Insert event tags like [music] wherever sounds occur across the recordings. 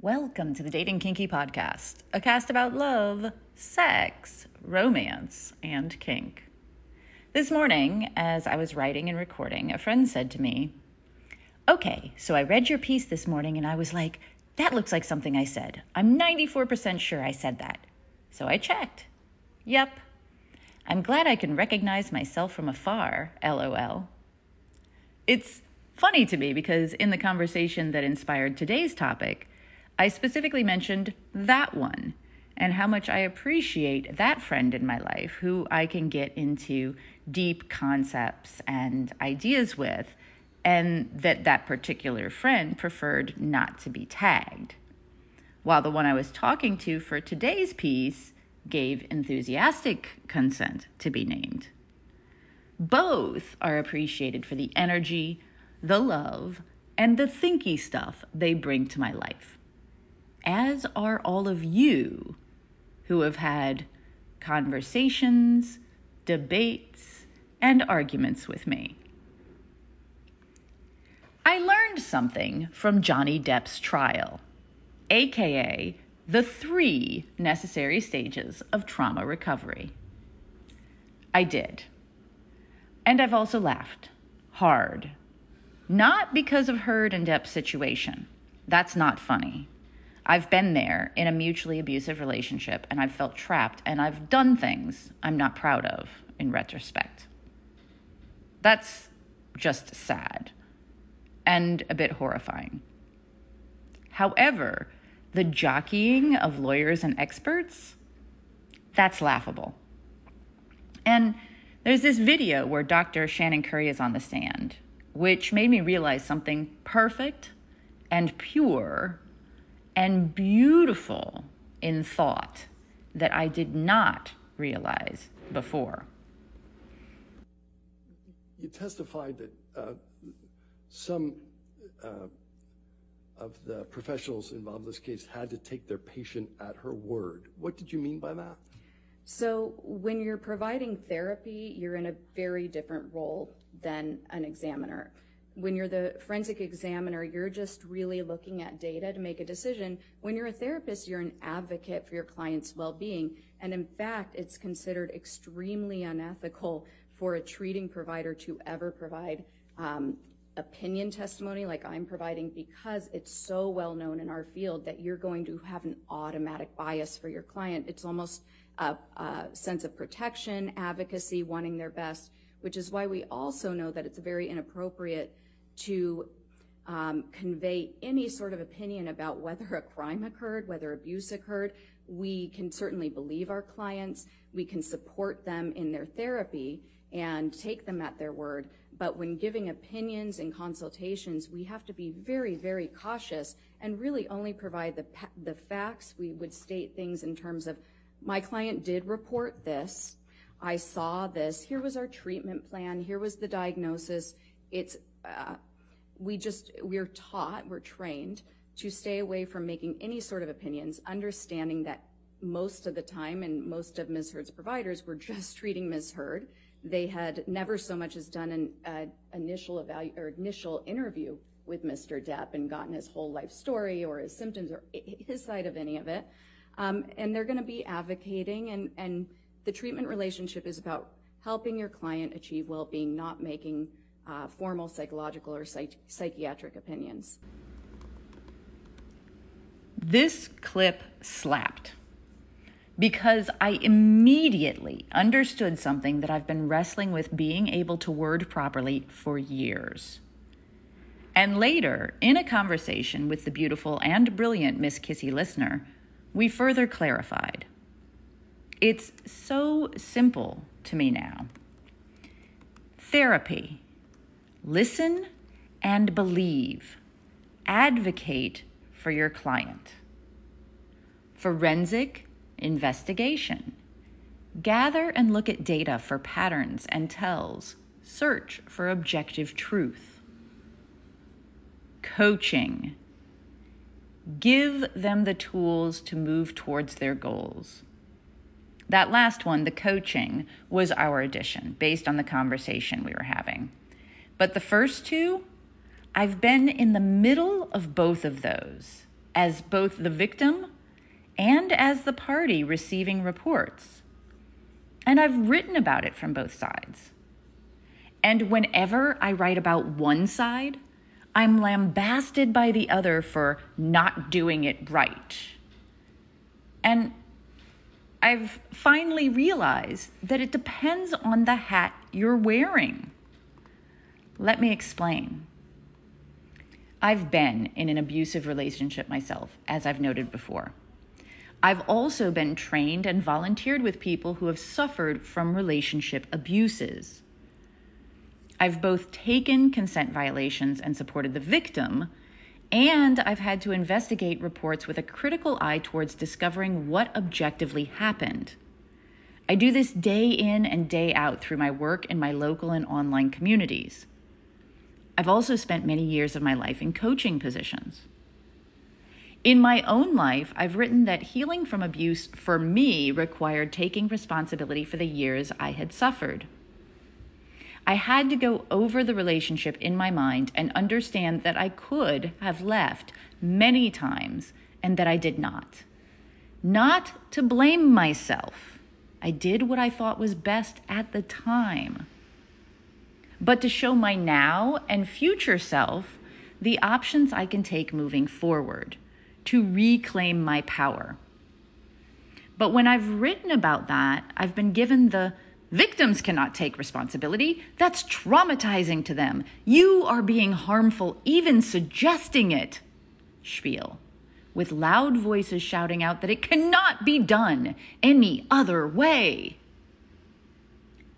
Welcome to the Dating Kinky Podcast, a cast about love, sex, romance, and kink. This morning, as I was writing and recording, a friend said to me, Okay, so I read your piece this morning and I was like, that looks like something I said. I'm 94% sure I said that. So I checked. Yep. I'm glad I can recognize myself from afar, lol. It's funny to me because in the conversation that inspired today's topic, I specifically mentioned that one and how much I appreciate that friend in my life who I can get into deep concepts and ideas with, and that that particular friend preferred not to be tagged. While the one I was talking to for today's piece gave enthusiastic consent to be named. Both are appreciated for the energy, the love, and the thinky stuff they bring to my life as are all of you who have had conversations, debates, and arguments with me. I learned something from Johnny Depp's trial, aka the three necessary stages of trauma recovery. I did. And I've also laughed hard. Not because of Heard and Depp's situation. That's not funny. I've been there in a mutually abusive relationship and I've felt trapped and I've done things I'm not proud of in retrospect. That's just sad and a bit horrifying. However, the jockeying of lawyers and experts, that's laughable. And there's this video where Dr. Shannon Curry is on the stand, which made me realize something perfect and pure and beautiful in thought that I did not realize before. You testified that uh, some uh, of the professionals involved in this case had to take their patient at her word. What did you mean by that? So when you're providing therapy, you're in a very different role than an examiner when you're the forensic examiner, you're just really looking at data to make a decision. When you're a therapist, you're an advocate for your client's well-being. And in fact, it's considered extremely unethical for a treating provider to ever provide um, opinion testimony like I'm providing because it's so well known in our field that you're going to have an automatic bias for your client. It's almost a, a sense of protection, advocacy, wanting their best, which is why we also know that it's very inappropriate to um, convey any sort of opinion about whether a crime occurred, whether abuse occurred. We can certainly believe our clients. We can support them in their therapy and take them at their word. But when giving opinions and consultations, we have to be very, very cautious and really only provide the, the facts. We would state things in terms of, my client did report this. I saw this. Here was our treatment plan. Here was the diagnosis. It's we just, we're taught, we're trained to stay away from making any sort of opinions, understanding that most of the time and most of Ms. Heard's providers were just treating Ms. Heard. They had never so much as done an initial or initial interview with Mr. Depp and gotten his whole life story or his symptoms or his side of any of it. Um, and they're going to be advocating, and, and the treatment relationship is about helping your client achieve well-being, not making Uh, formal psychological or psych- psychiatric opinions. This clip slapped because I immediately understood something that I've been wrestling with being able to word properly for years. And later, in a conversation with the beautiful and brilliant Miss Kissy listener, we further clarified. It's so simple to me now. Therapy Listen and believe. Advocate for your client. Forensic investigation. Gather and look at data for patterns and tells. Search for objective truth. Coaching. Give them the tools to move towards their goals. That last one, the coaching, was our addition based on the conversation we were having. But the first two, I've been in the middle of both of those as both the victim and as the party receiving reports. And I've written about it from both sides. And whenever I write about one side, I'm lambasted by the other for not doing it right. And I've finally realized that it depends on the hat you're wearing. Let me explain. I've been in an abusive relationship myself, as I've noted before. I've also been trained and volunteered with people who have suffered from relationship abuses. I've both taken consent violations and supported the victim, and I've had to investigate reports with a critical eye towards discovering what objectively happened. I do this day in and day out through my work in my local and online communities. I've also spent many years of my life in coaching positions. In my own life, I've written that healing from abuse for me required taking responsibility for the years I had suffered. I had to go over the relationship in my mind and understand that I could have left many times and that I did not. Not to blame myself. I did what I thought was best at the time. But to show my now and future self the options I can take moving forward to reclaim my power. But when I've written about that, I've been given the Victims cannot take responsibility. That's traumatizing to them. You are being harmful, even suggesting it. Spiel. With loud voices shouting out that it cannot be done any other way.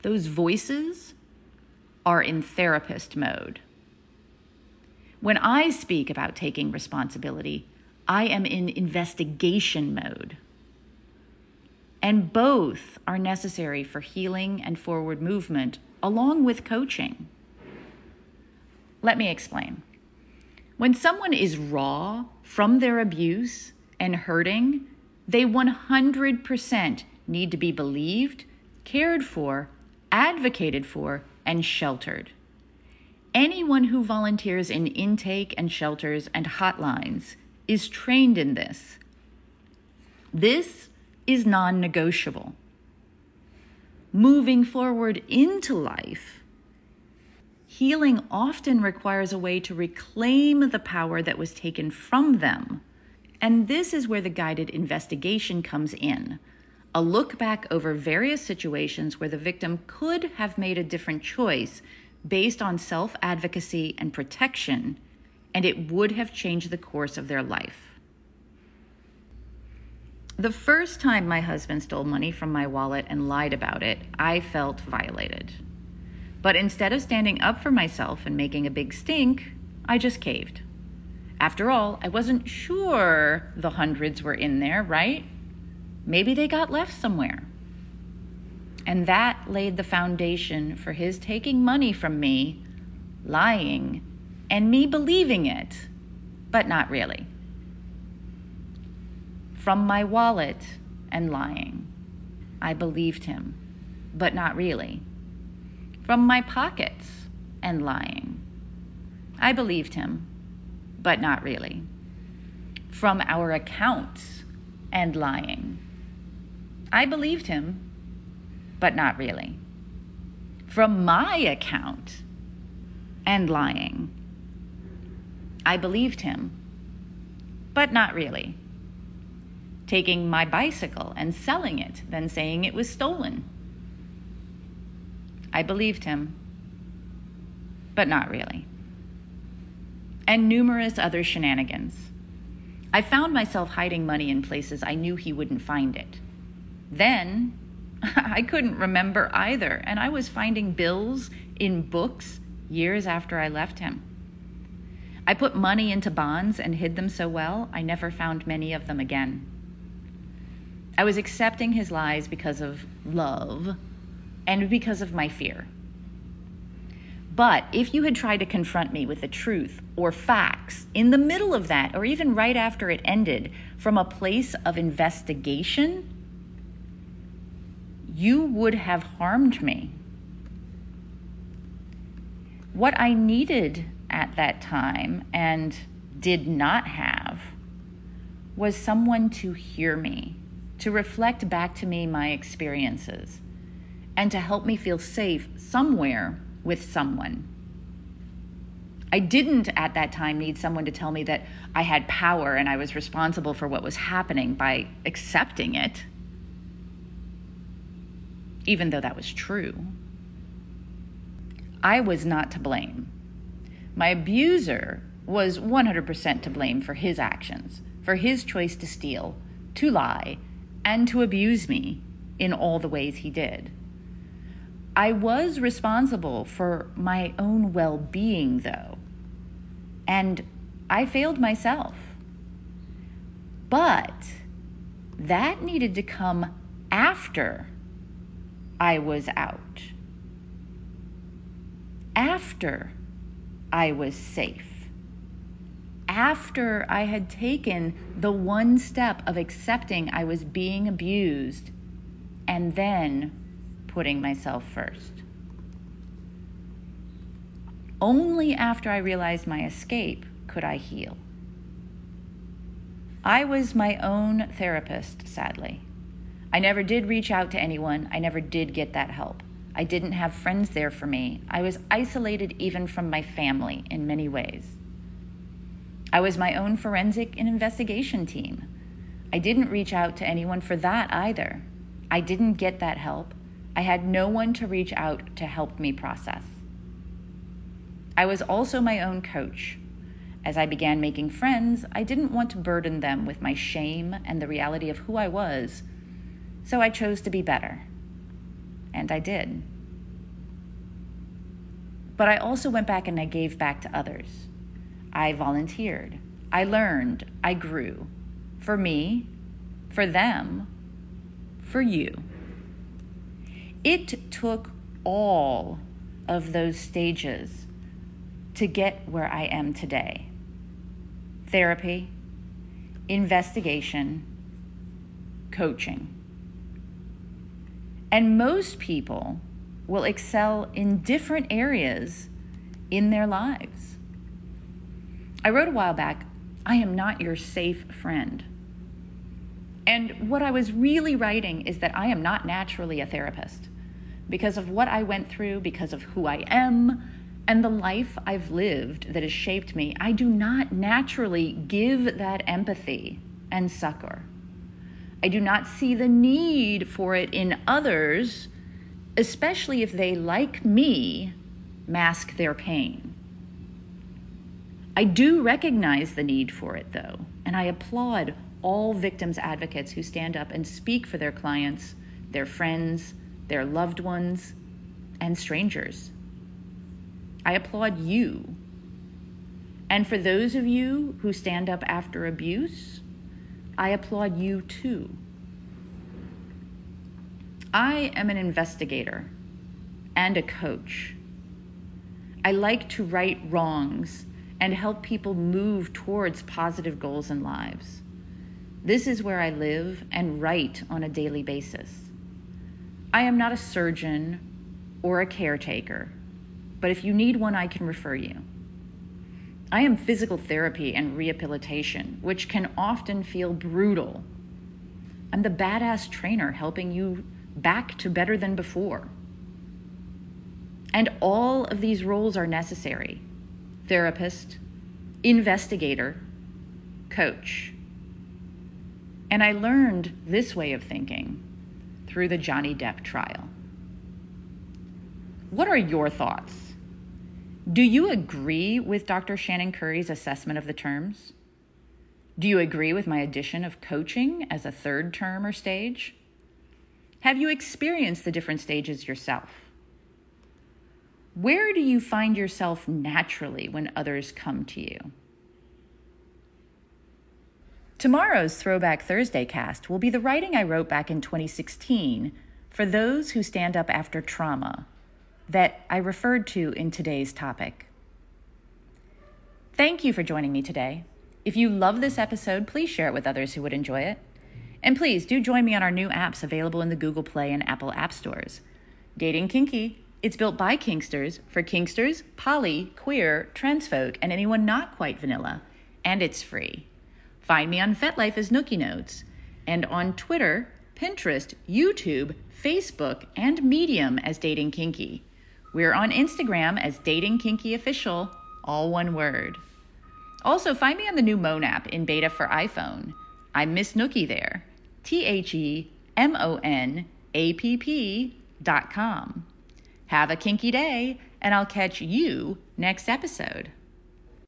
Those voices are in therapist mode. When I speak about taking responsibility, I am in investigation mode and both are necessary for healing and forward movement, along with coaching. Let me explain. When someone is raw from their abuse and hurting, they 100% need to be believed, cared for, advocated for, and sheltered. Anyone who volunteers in intake and shelters and hotlines is trained in this. This is non negotiable. Moving forward into life, healing often requires a way to reclaim the power that was taken from them. And this is where the guided investigation comes in a look back over various situations where the victim could have made a different choice based on self advocacy and protection, and it would have changed the course of their life. The first time my husband stole money from my wallet and lied about it, I felt violated. But instead of standing up for myself and making a big stink, I just caved. After all, I wasn't sure the hundreds were in there, right? Maybe they got left somewhere. And that laid the foundation for his taking money from me, lying, and me believing it, but not really from my wallet and lying. I believed him, but not really. From my pockets and lying. I believed him, but not really. From our accounts and lying. I believed him, but not really. From my account and lying. I believed him, but not really taking my bicycle and selling it, then saying it was stolen. I believed him, but not really. And numerous other shenanigans. I found myself hiding money in places I knew he wouldn't find it. Then, [laughs] I couldn't remember either, and I was finding bills in books years after I left him. I put money into bonds and hid them so well, I never found many of them again. I was accepting his lies because of love and because of my fear. But if you had tried to confront me with the truth or facts in the middle of that, or even right after it ended, from a place of investigation, you would have harmed me. What I needed at that time and did not have was someone to hear me, to reflect back to me my experiences, and to help me feel safe somewhere with someone. I didn't at that time need someone to tell me that I had power and I was responsible for what was happening by accepting it, even though that was true. I was not to blame. My abuser was 100% to blame for his actions, for his choice to steal, to lie, and to abuse me in all the ways he did. I was responsible for my own well being, though, and I failed myself. But that needed to come after I was out after I was safe, after I had taken the one step of accepting I was being abused and then putting myself first. Only after I realized my escape could I heal. I was my own therapist, sadly. I never did reach out to anyone. I never did get that help. I didn't have friends there for me. I was isolated even from my family in many ways. I was my own forensic and investigation team. I didn't reach out to anyone for that either. I didn't get that help. I had no one to reach out to help me process. I was also my own coach. As I began making friends, I didn't want to burden them with my shame and the reality of who I was, so I chose to be better and I did. But I also went back and I gave back to others. I volunteered. I learned. I grew. For me, for them, for you. It took all of those stages to get where I am today therapy, investigation, coaching. And most people will excel in different areas in their lives. I wrote a while back, I am not your safe friend. And what I was really writing is that I am not naturally a therapist because of what I went through, because of who I am, and the life I've lived that has shaped me. I do not naturally give that empathy and succor. I do not see the need for it in others, especially if they, like me, mask their pain. I do recognize the need for it, though, and I applaud all victims advocates who stand up and speak for their clients, their friends, their loved ones, and strangers. I applaud you. And for those of you who stand up after abuse, I applaud you too. I am an investigator and a coach. I like to right wrongs and help people move towards positive goals and lives. This is where I live and write on a daily basis. I am not a surgeon or a caretaker, but if you need one, I can refer you. I am physical therapy and rehabilitation, which can often feel brutal. I'm the badass trainer helping you back to better than before. And all of these roles are necessary therapist, investigator, coach. And I learned this way of thinking through the Johnny Depp trial. What are your thoughts? Do you agree with Dr. Shannon Curry's assessment of the terms? Do you agree with my addition of coaching as a third term or stage? Have you experienced the different stages yourself? Where do you find yourself naturally when others come to you? Tomorrow's Throwback Thursday cast will be the writing I wrote back in 2016 for those who stand up after trauma that I referred to in today's topic. Thank you for joining me today. If you love this episode, please share it with others who would enjoy it. And please do join me on our new apps available in the Google Play and Apple App Stores. Dating Kinky. It's built by Kinksters for Kinksters, poly, queer, trans folk, and anyone not quite vanilla. And it's free. Find me on FetLife as Nookie Notes and on Twitter, Pinterest, YouTube, Facebook, and Medium as Dating Kinky. We're on Instagram as Dating Kinky Official, all one word. Also, find me on the new Moan app in beta for iPhone. I'm Miss Nookie there. T H E M O N A P P dot com. Have a kinky day, and I'll catch you next episode.